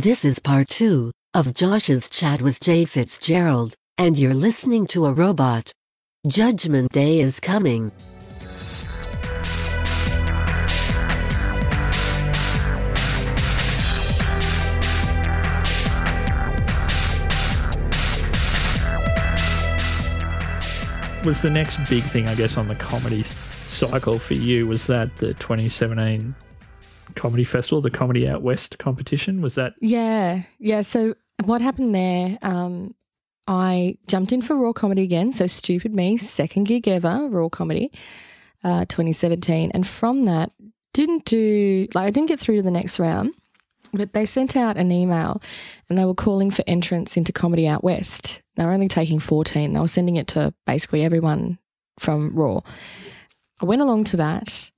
This is part two of Josh's chat with Jade Fitzgerald, and you're listening to a robot. Judgment Day is coming. was the next big thing, I guess, on the comedy cycle for you? Was that the 2017 comedy festival, the Comedy Out West competition? Was that Yeah, yeah. So what happened there? Um, I jumped in for Raw Comedy again. So stupid me, second gig ever, Raw Comedy, uh, 2017, and from that, didn't do like I didn't get through to the next round, but they sent out an email, and they were calling for entrance into Comedy Out West. They were only taking 14. They were sending it to basically everyone from Raw. I went along to that,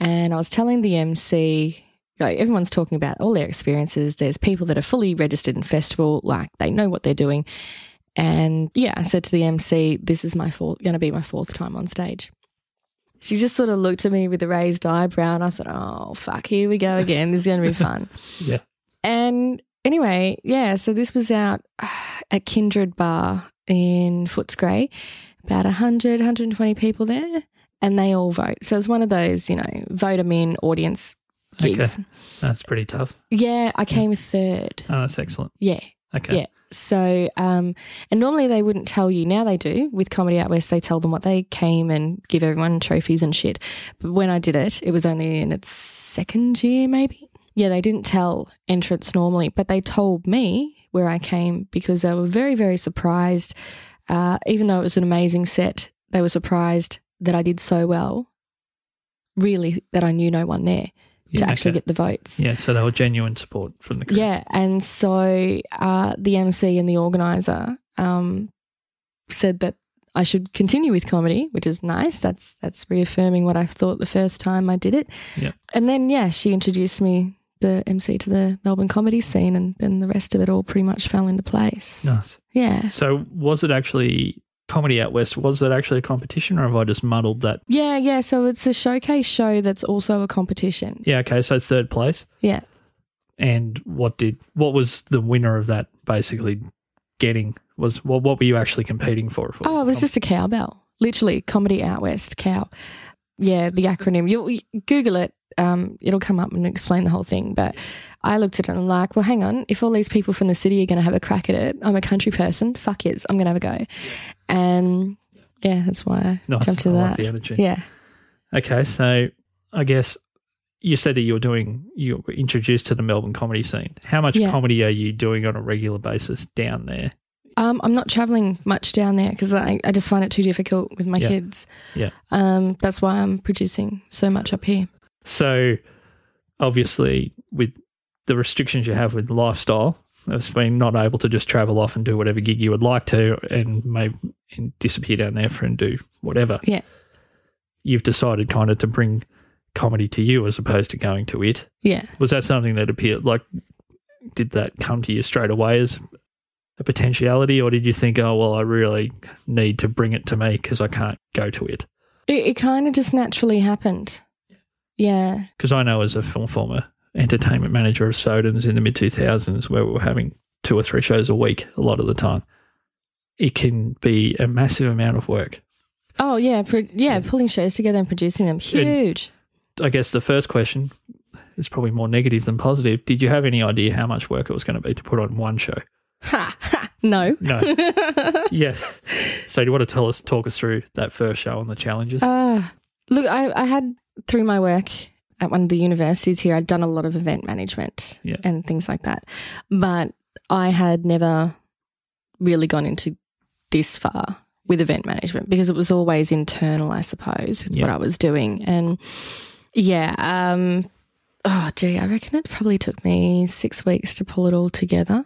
and I was telling the MC like everyone's talking about all their experiences. There's people that are fully registered in festival, like they know what they're doing. And yeah, I said to the MC, "This is my fourth, going to be my fourth time on stage." She just sort of looked at me with a raised eyebrow, and I thought, "Oh fuck, here we go again. This is going to be fun." yeah? And anyway, yeah, so this was out at Kindred Bar in Footscray, about 100, 120 people there, and they all vote. So it's one of those, you know, vote them in audience gigs. Okay, that's pretty tough. Yeah, I came third. Oh, that's excellent. Yeah. Okay, Yeah. So, um, and normally they wouldn't tell you. Now they do. With Comedy Out West, they tell them what they came and give everyone trophies and shit. But when I did it, it was only in its second year, maybe. Yeah, they didn't tell entrants normally, but they told me where I came because they were very, very surprised. Uh, even though it was an amazing set, they were surprised that I did so well. Really, that I knew no one there to Yeah, actually okay. get the votes. Yeah, so they were genuine support from the crowd. Yeah, and so uh, the MC and the organizer um, said that I should continue with comedy, which is nice. That's that's reaffirming what I thought the first time I did it. Yeah. And then yeah, she introduced me the MC to the Melbourne comedy scene, and then the rest of it all pretty much fell into place. Nice. Yeah. So was it actually Comedy Out West? Was that actually a competition, or have I just muddled that? Yeah, yeah. So it's a showcase show that's also a competition. Yeah. Okay. So third place. Yeah. And what did what was the winner of that basically getting? Was what what were you actually competing for? If Oh, it was just a cowbell. Literally, Comedy Out West, cow. Yeah, the acronym. You'll you Google it. Um, it'll come up and explain the whole thing. But I looked at it and I'm like, well, hang on. If all these people from the city are going to have a crack at it, I'm a country person. Fuck yes, I'm going to have a go. And yeah, that's why I Nice. jumped to I that. like the. Yeah. Okay, so I guess you said that you were doing you were introduced to the Melbourne comedy scene. How much Yeah. comedy are you doing on a regular basis down there? Um, I'm not traveling much down there because I, I just find it too difficult with my Yeah. kids. Yeah. Um, that's why I'm producing so much up here. So obviously with the restrictions you have with lifestyle, it's been not able to just travel off and do whatever gig you would like to and maybe and disappear down there for and do whatever. Yeah. You've decided kind of to bring comedy to you as opposed to going to it. Yeah. Was that something that appeared like? Did that come to you straight away as a potentiality, or did you think, oh well, I really need to bring it to me because I can't go to it? It, it kind of just naturally happened. Yeah. Because I know as a film former entertainment manager of Sodens in the mid two thousands, where we were having two or three shows a week a lot of the time, it can be a massive amount of work. Oh yeah, pro- yeah, pulling shows together and producing them, huge. I guess the first question is probably more negative than positive. Did you have any idea how much work it was going to be to put on one show? Ha, ha, no. No. yeah. So do you want to tell us, talk us through that first show and the challenges? Uh, look, I, I had through my work at one of the universities here, I'd done a lot of event management Yeah. and things like that, but I had never really gone into this far with event management because it was always internal, I suppose, with what I was doing. And yeah, um, oh, gee, I reckon it probably took me six weeks to pull it all together,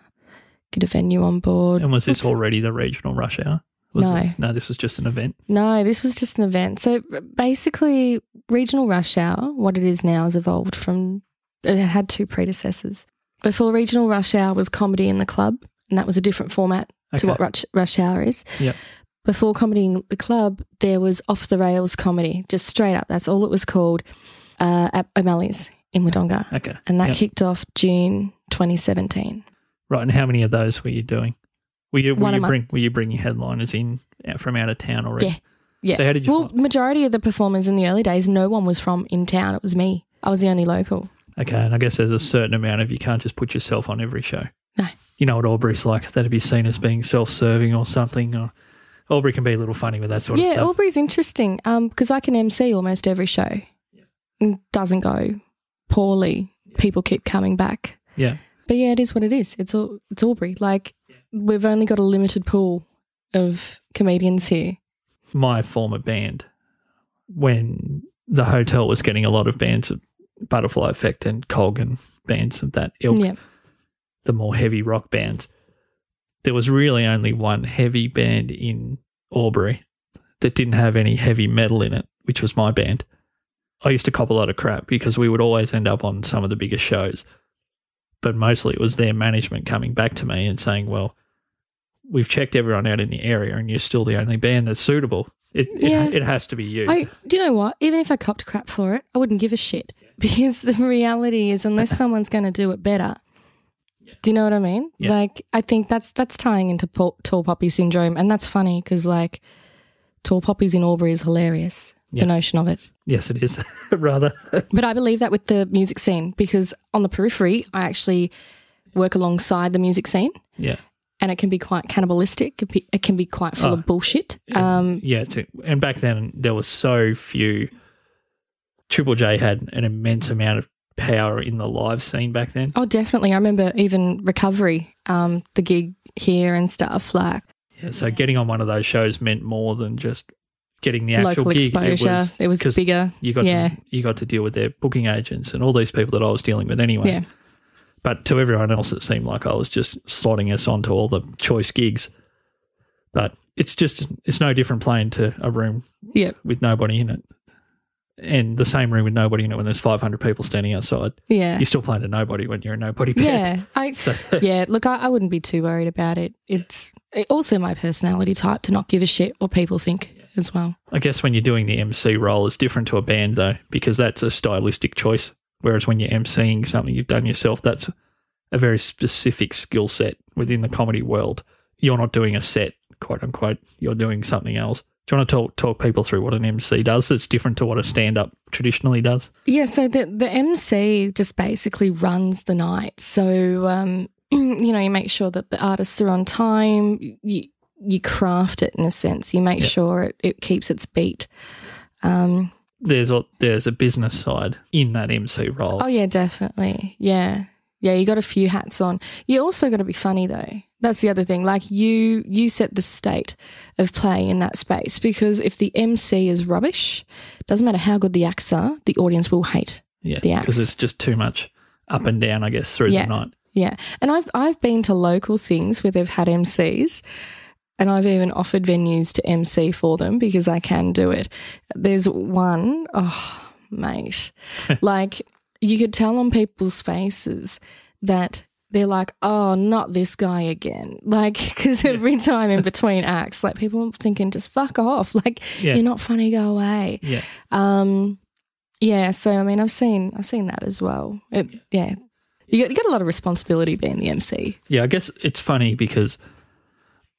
get a venue on board. and was this What's- already the regional rush hour? Was No. It, no, this was just an event. No, this was just an event. So basically, Regional Rush Hour, what it is now, has evolved from it had two predecessors. Before Regional Rush Hour was comedy in the club, and that was a different format to what Rush, Rush Hour is. Yep. Before comedy in the club, there was off the rails comedy, just straight up. That's all it was called uh, at O'Malley's in Wodonga. Okay. And that Yep. kicked off June 2017. Right, and how many of those were you doing? Were you, were you bring were you bringing headliners in uh, from out of town already? Yeah. Yeah. So how did you well, find- majority of the performers in the early days, no one was from in town. It was me. I was the only local. Okay, and I guess there's a certain amount of you can't just put yourself on every show. No. You know what Albury's like. That'd be seen as being self-serving or something. Or Albury can be a little funny with that sort of stuff. yeah. Albury's interesting um, because I can MC almost every show. It doesn't go poorly. People keep coming back. yeah, But yeah, it is what it is. It's all it's Albury. Like we've only got a limited pool of comedians here. my former band, when the hotel was getting a lot of bands of Butterfly Effect and Cog and bands of that ilk, Yeah. the more heavy rock bands, there was really only one heavy band in Albury that didn't have any heavy metal in it, which was my band. I used to cop a lot of crap because we would always end up on some of the biggest shows. But mostly it was their management coming back to me and saying, well, we've checked everyone out in the area and you're still the only band that's suitable. It, Yeah. it, it has to be you. I do you know what? Even if I copped crap for it, I wouldn't give a shit because the reality is, unless someone's going to do it better, do you know what I mean? Yeah. Like, I think that's that's tying into po- tall poppy syndrome, and that's funny because like tall poppies in Albury is hilarious. The notion of it, yes, it is. Rather. but I believe that with the music scene because on the periphery, I actually work alongside the music scene. yeah. And it can be quite cannibalistic. It can be, it can be quite full Oh. of bullshit. Um, Yeah, and back then there was so few. Triple J had an immense amount of power in the live scene back then. Oh, definitely. I remember even recovery, um, the gig here and stuff like Yeah, so getting on one of those shows meant more than just getting the actual local gig. exposure. It was bigger. You got Yeah. to you got to deal with their booking agents and all these people that I was dealing with anyway. Yeah. But to everyone else, it seemed like I was just slotting us onto all the choice gigs. But it's just it's no different playing to a room Yeah. with nobody in it. And the same room with nobody in it when there's 500 people standing outside. Yeah. You're still playing to nobody when you're a nobody band. Yeah. I, So, yeah. Look, I, I wouldn't be too worried about it. It's it- also my personality type to not give a shit what people think as well. I guess when you're doing the MC role, it's different to a band though, because that's a stylistic choice. Whereas when you're MCing something you've done yourself, that's a very specific skill set within the comedy world. You're not doing a set, quote unquote. You're doing something else. Do you want to talk talk people through what an MC does that's different to what a stand up traditionally does? Yeah, so the the MC just basically runs the night. So um, you know, you make sure that the artists are on time. You you craft it in a sense. You make Yeah. sure it, it keeps its beat. Um, There's a there's a business side in that MC role. oh yeah, definitely. Yeah, yeah. You got a few hats on. You also got to be funny though. That's the other thing. Like you you set the state of play in that space because if the MC is rubbish, doesn't matter how good the acts are, the audience will hate yeah, the because it's just too much up and down, I guess, through Yeah. the night. Yeah. And I've I've been to local things where they've had MCs and I've even offered venues to MC for them because I can do it. There's one, oh mate. like you could tell on people's faces that they're like, oh, not this guy again. Like, because every time in between acts, like people are thinking, just fuck off. Like, Yeah. you're not funny, go away. Yeah. Um, yeah. So I mean, I've seen I've seen that as well. It, yeah, you got you got a lot of responsibility being the MC. Yeah, I guess it's funny because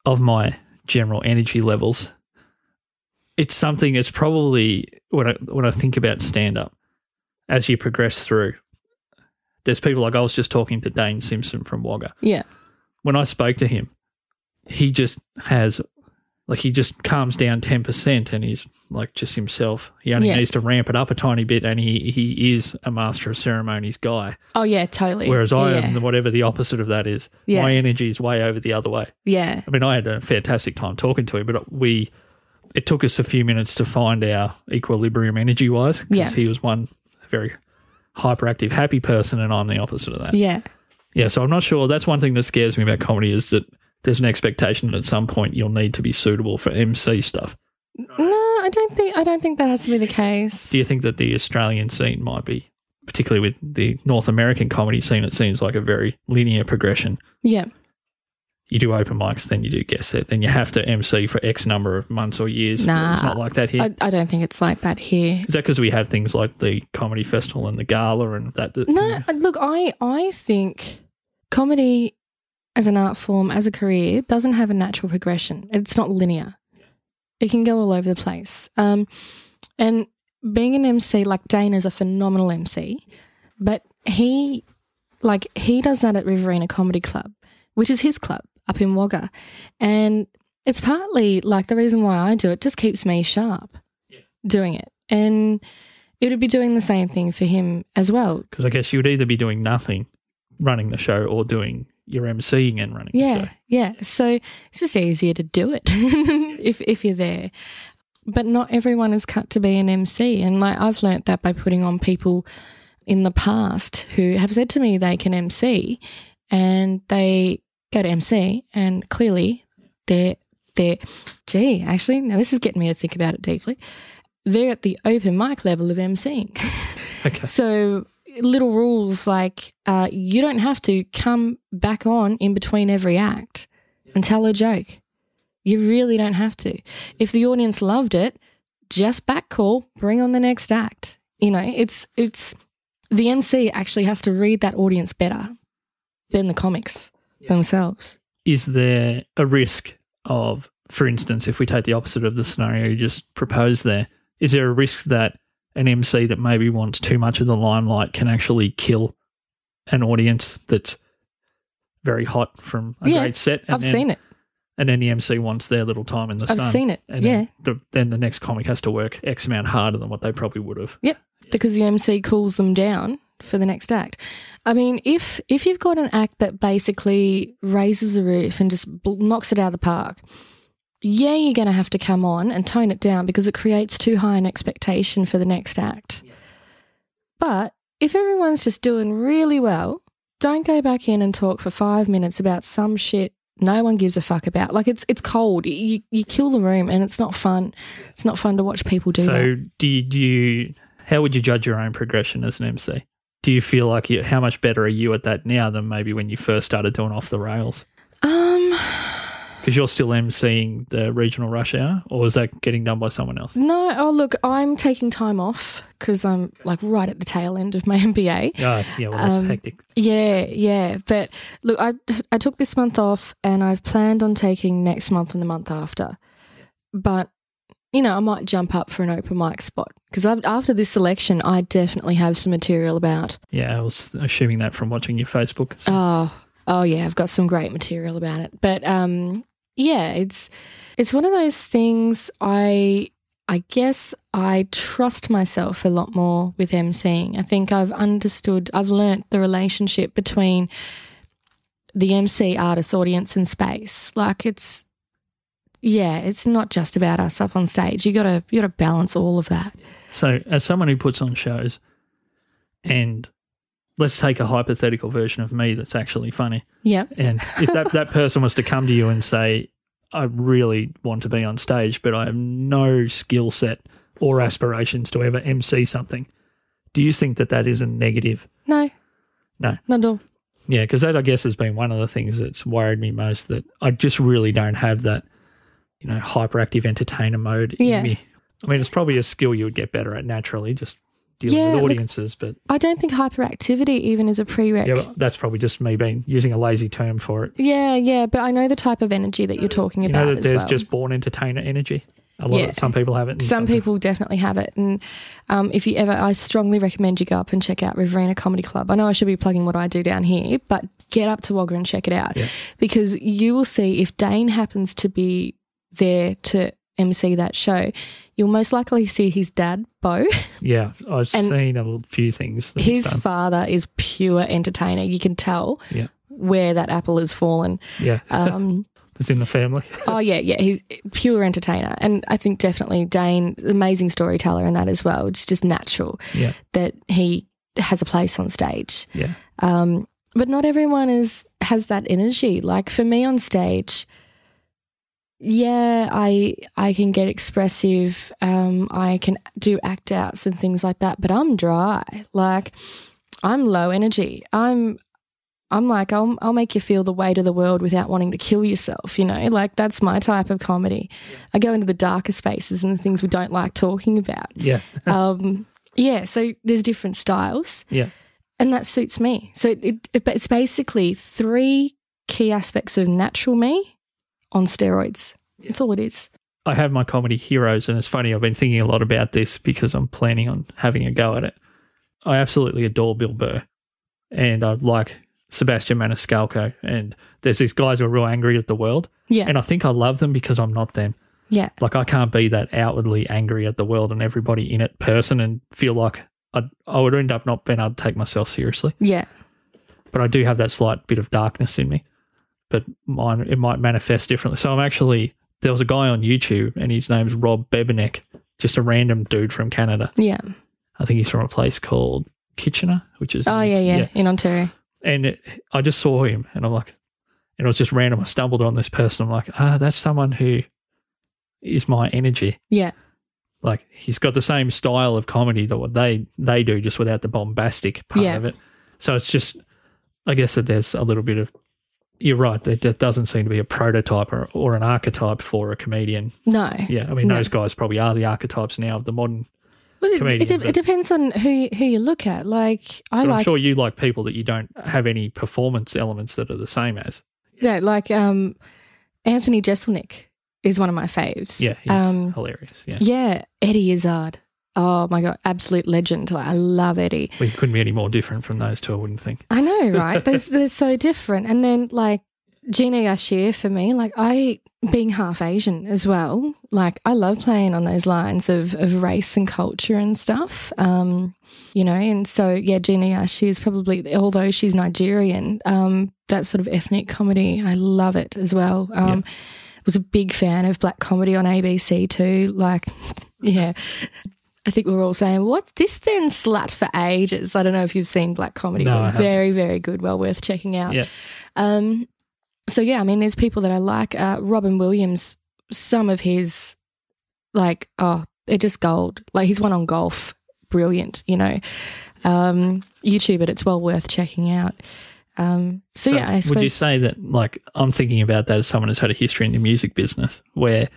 of my general energy levels. It's something that's probably when I when I think about stand up, as you progress through, there's people like I was just talking to Dane Simpson from Wagga. Yeah, When I spoke to him, he just has like he just calms down ten percent and he's like just himself. He only Yeah. needs to ramp it up a tiny bit and he he is a master of ceremonies guy. Oh yeah, totally. Whereas I yeah. am whatever the opposite of that is. Yeah. My energy is way over the other way. Yeah, I mean, I had a fantastic time talking to him, but we it took us a few minutes to find our equilibrium energy wise because Yeah. he was one very hyperactive, happy person, and I'm the opposite of that. yeah, Yeah, so I'm not sure. That's one thing that scares me about comedy is that there's an expectation that at some point you'll need to be suitable for MC stuff. no, I don't think I don't think that has to be the case. Do you think that the Australian scene might be, particularly with the North American comedy scene, it seems like a very linear progression. Yeah, You do open mics, then you do guest set, then you have to MC for X number of months or years. Nah, it's not like that here. I, I don't think it's like that here. Is that because we have things like the comedy festival and the gala and that? that No, look, I I think comedy as an art form, as a career, doesn't have a natural progression. It's not linear. It can go all over the place. Um, and being an MC, like Dane is a phenomenal MC, but he, like, he does that at Riverina Comedy Club, which is his club up in Wagga. And it's partly like the reason why I do it just keeps me sharp doing it. And it would be doing the same thing for him as well. Because I guess you would either be doing nothing, running the show, or doing your emceeing and running Yeah, show. yeah. So it's just easier to do it if if you're there. But not everyone is cut to be an MC, and like I've learnt that by putting on people in the past who have said to me they can MC, and they go to MC, and clearly they're they're gee, actually, now this is getting me to think about it deeply. They're at the open mic level of MCing. Okay. So little rules like uh, you don't have to come back on in between every act and tell a joke. You really don't have to. If the audience loved it, just back call, bring on the next act. You know, it's it's the MC actually has to read that audience better than the comics themselves. Is there a risk of, for instance, if we take the opposite of the scenario you just proposed there, is there a risk that an MC that maybe wants too much of the limelight can actually kill an audience that's very hot from a Yeah, great set? And I've then, seen it. And then the MC wants their little time in the I've sun. seen it. And yeah. then the, then the next comic has to work X amount harder than what they probably would have. Yep, because the MC cools them down for the next act. I mean, if if you've got an act that basically raises the roof and just bl- knocks it out of the park, yeah, you're going to have to come on and tone it down because it creates too high an expectation for the next act. But if everyone's just doing really well, don't go back in and talk for five minutes about some shit no one gives a fuck about. Like it's it's cold. You you kill the room and it's not fun. It's not fun to watch people do that. So do you, do you, how would you judge your own progression as an MC? Do you feel like you, how much better are you at that now than maybe when you first started doing off the rails? Um, Because you're still MCing the regional rush hour, or is that getting done by someone else? no. Oh, look, I'm taking time off because I'm like right at the tail end of my MBA. Oh, yeah, well, that's Um, hectic. Yeah, yeah. But look, I I took this month off, and I've planned on taking next month and the month after. But you know, I might jump up for an open mic spot because after this selection, I definitely have some material about. Yeah, I was assuming that from watching your Facebook. stuff. Oh, oh yeah, I've got some great material about it. But um, yeah, it's it's one of those things. I I guess I trust myself a lot more with emceeing. I think I've understood. I've learnt the relationship between the MC, artist, audience, and space. Like it's. Yeah, it's not just about us up on stage. You gotta you gotta balance all of that. So, as someone who puts on shows, and let's take a hypothetical version of me that's actually funny. Yeah. And if that, that person was to come to you and say, I really want to be on stage, but I have no skill set or aspirations to ever MC something, do you think that that is a negative? No. No. Not at all. Yeah, because that, I guess, has been one of the things that's worried me most that I just really don't have that, you know, hyperactive entertainer mode Yeah. in me. I mean, it's probably a skill you would get better at naturally, just dealing Yeah, with look- audiences, but I don't think hyperactivity even is a prereq. yeah, that's probably just me being using a lazy term for it. Yeah, yeah, but I know the type of energy that you're talking You about know that there's well. just born entertainer energy. A lot Yeah. of some people have it. and some people definitely have it, and um, if you ever, I strongly recommend you go up and check out Riverina Comedy Club. I know I should be plugging what I do down here, but get up to Wagga and check it out Yeah. because you will see if Dane happens to be there to MC that show, you'll most likely see his dad, Bo. Yeah, I've And seen a few things. His father is pure entertainer. You can tell Yeah. where that apple has fallen. Yeah, Um, it's in the family. Oh yeah, yeah, he's pure entertainer, and I think definitely Dane, amazing storyteller in that as well. It's just natural yeah, that he has a place on stage. yeah, Um, but not everyone is has that energy. Like for me on stage, yeah, I I can get expressive. Um, I can do act outs and things like that. But I'm dry. Like I'm low energy. I'm I'm like I'll I'll make you feel the weight of the world without wanting to kill yourself. You know, like that's my type of comedy. I go into the darker spaces and the things we don't like talking about. yeah, Um, yeah. So there's different styles. yeah. and that suits me. So it, it, it's basically three key aspects of natural me on steroids. That's all it is. I have my comedy heroes, and it's funny. I've been thinking a lot about this because I'm planning on having a go at it. I absolutely adore Bill Burr, and I like Sebastian Maniscalco. And there's these guys who are real angry at the world, Yeah. and I think I love them because I'm not them. yeah. Like I can't be that outwardly angry at the world and everybody in it person, and feel like I'd, I would end up not being able to take myself seriously. Yeah. But I do have that slight bit of darkness in me, but mine it might manifest differently. So I'm actually there was a guy on YouTube, and his name's Rob Bebenek, just a random dude from Canada. Yeah. I think he's from a place called Kitchener, which is Oh, yeah, yeah. In Ontario. And it, I just saw him, and I'm like, and it was just random. I stumbled on this person. I'm like, ah, that's someone who is my energy. Yeah. Like he's got the same style of comedy that what they they do, just without the bombastic part Yeah. of it. So it's just, I guess that there's a little bit of. You're right. There there doesn't seem to be a prototype or, or an archetype for a comedian. No. Yeah, I mean No. those guys probably are the archetypes now of the modern. Well, it, comedian, it, de- but- it depends on who you- who you look at. Like I But I'm sure you like people that you don't have any performance elements that are the same as. yeah, like um, Anthony Jeselnik is one of my faves. Yeah, he's um, hilarious. Yeah, yeah, Eddie Izzard. Oh my god, absolute legend! Like, I love Eddie. we couldn't be any more different from those two. I wouldn't think. I know, right? they're, they're so different. And then like Gina Yashere for me, like I being half Asian as well, like I love playing on those lines of, of race and culture and stuff. Um, you know, and so yeah, Gina Yashere is probably although she's Nigerian, um, that sort of ethnic comedy, I love it as well. Um was a big fan of black comedy on ABC too. Like, yeah. I think we were all saying, what's this then slut for ages? I don't know if you've seen black comedy. No, but very, very good. Well worth checking out. Yeah. Um, so yeah, I mean, there's people that I like. Uh, Robin Williams, some of his, like, oh, they're just gold. Like he's one on golf, brilliant. You know, um, YouTube it. It's well worth checking out. Um, so, yeah, I suppose. would you say that like I'm thinking about that as someone who's had a history in the music business, where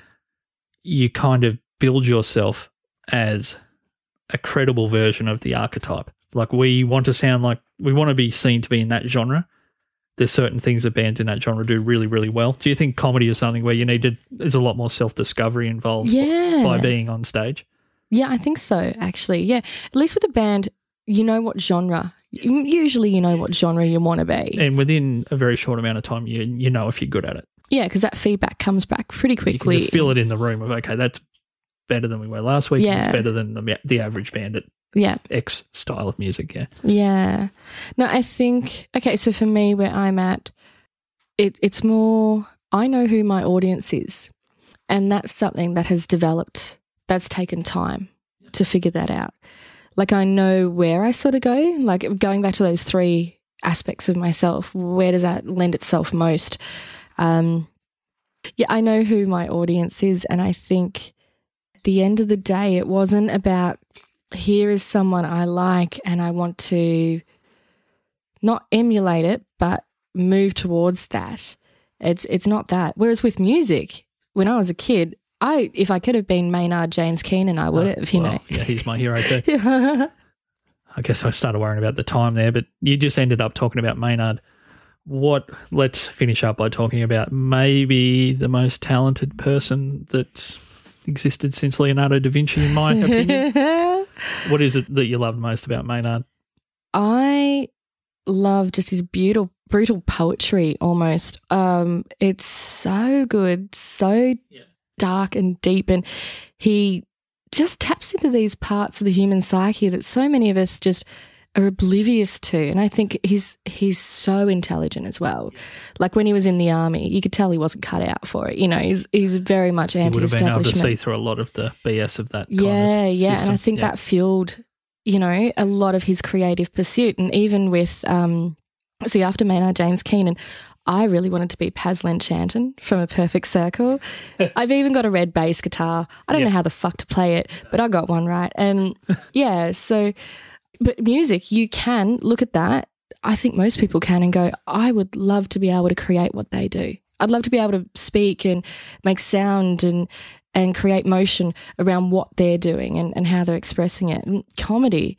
you kind of build yourself as a credible version of the archetype. Like we want to sound like we want to be seen to be in that genre. There's certain things that bands in that genre do really, really well. Do you think comedy is something where you need to? There's a lot more self discovery involved yeah, by being on stage. Yeah, I think so, actually. Yeah. At least with a band, you know what genre. Usually, you know what genre you want to be. And within a very short amount of time, you you know if you're good at it. Yeah, because that feedback comes back pretty You quickly. just feel it in the room of okay, that's better than we were last week. Yeah. It's better than the, the average band at Yeah, X style of music. Yeah, yeah. No, I think, okay, so for me, where I'm at, it, it's more, I know who my audience is. And that's something that has developed, that's taken time to figure that out. Like, I know where I sort of go, like going back to those three aspects of myself, where does that lend itself most? Um, yeah, I know who my audience is. And I think the end of the day, it wasn't about here is someone I like and I want to not emulate it, but move towards that. It's it's not that. Whereas with music, when I was a kid, I if I could have been Maynard James Keenan, I would Uh, have, you well, yeah, he's my hero too. know. I guess I started worrying about the time there, but you just ended up talking about Maynard. What? Let's finish up by talking about maybe the most talented person that's existed since Leonardo da Vinci, in my opinion. what is it that you love most about Maynard? I love just his beautiful brutal poetry almost. Um it's so good, so Yeah. dark and deep and he just taps into these parts of the human psyche that so many of us just are oblivious to. And I think he's he's so intelligent as well. Like when he was in the army, you could tell he wasn't cut out for it. You know, he's he's very much You would have been able to see through a lot of the BS of that. Kind Yeah, of yeah, and. I think Yeah. that fueled, you know, a lot of his creative pursuit. And even with, um, see, after Maynard James Keenan, I really wanted to be Paz Lenchantin from A Perfect Circle. I've even got a red bass guitar. I don't Yeah. know how the fuck to play it, but I got one right. And yeah, so, but music, you can look at that. I think most people can and go, I would love to be able to create what they do. I'd love to be able to speak and make sound and and create motion around what they're doing and, and how they're expressing it. And comedy,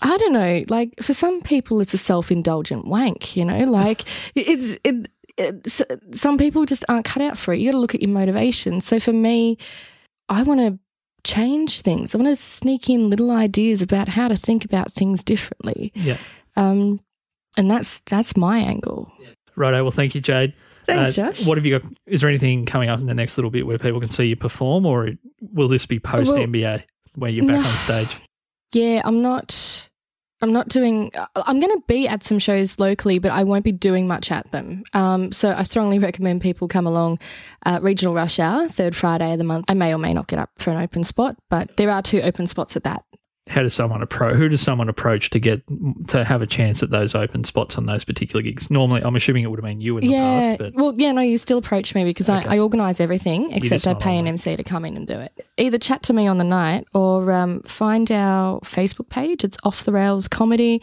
I don't know. Like for some people, it's a self-indulgent wank. You know, like it's it, it's some people just aren't cut out for it. You got to look at your motivation. So for me, I want to change things. I want to sneak in little ideas about how to think about things differently. Yeah. Um, and that's that's my angle. Righto. Well, thank you, Jade. Thanks, Uh, Josh. What have you got? Is there anything coming up in the next little bit where people can see you perform, or will this be post MBA where you're back No. on stage? Yeah, I'm not. I'm not doing. I'm going to be at some shows locally, but I won't be doing much at them. Um, so I strongly recommend people come along. Uh, Regional Rush Hour, third Friday of the month. I may or may not get up for an open spot, but there are two open spots at that. How does someone approach? Who does someone approach to get to have a chance at those open spots on those particular gigs? Normally, I'm assuming it would have been you in the yeah. past, but Well, yeah, no, you still approach me because Okay. I, I organise everything except I pay an. MC to come in and do it. Either chat to me on the night or um, find our Facebook page. It's Off the Rails Comedy.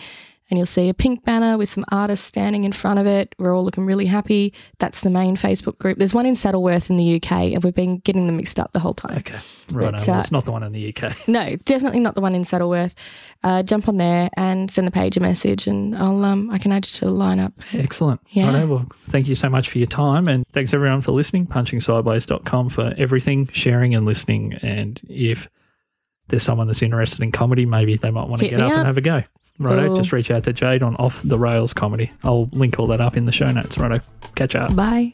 And you'll see a pink banner with some artists standing in front of it. We're all looking really happy. That's the main Facebook group. There's one in Saddleworth in the UK, and we've been getting them mixed up the whole time. okay, right. But, well, uh, it's not the one in the UK. No, definitely not the one in Saddleworth. Uh, jump on there and send the page a message, and I'll um, I can add you to the lineup. Excellent. Yeah. Righto. Well, thank you so much for your time, and thanks everyone for listening. PunchingSideways.com for everything, sharing and listening. And if there's someone that's interested in comedy, maybe they might want to Hit get me up, and have a go. Righto. Cool. Just reach out to Jade on Off the Rails Comedy. I'll link all that up in the show notes. Righto. Catch up. Bye.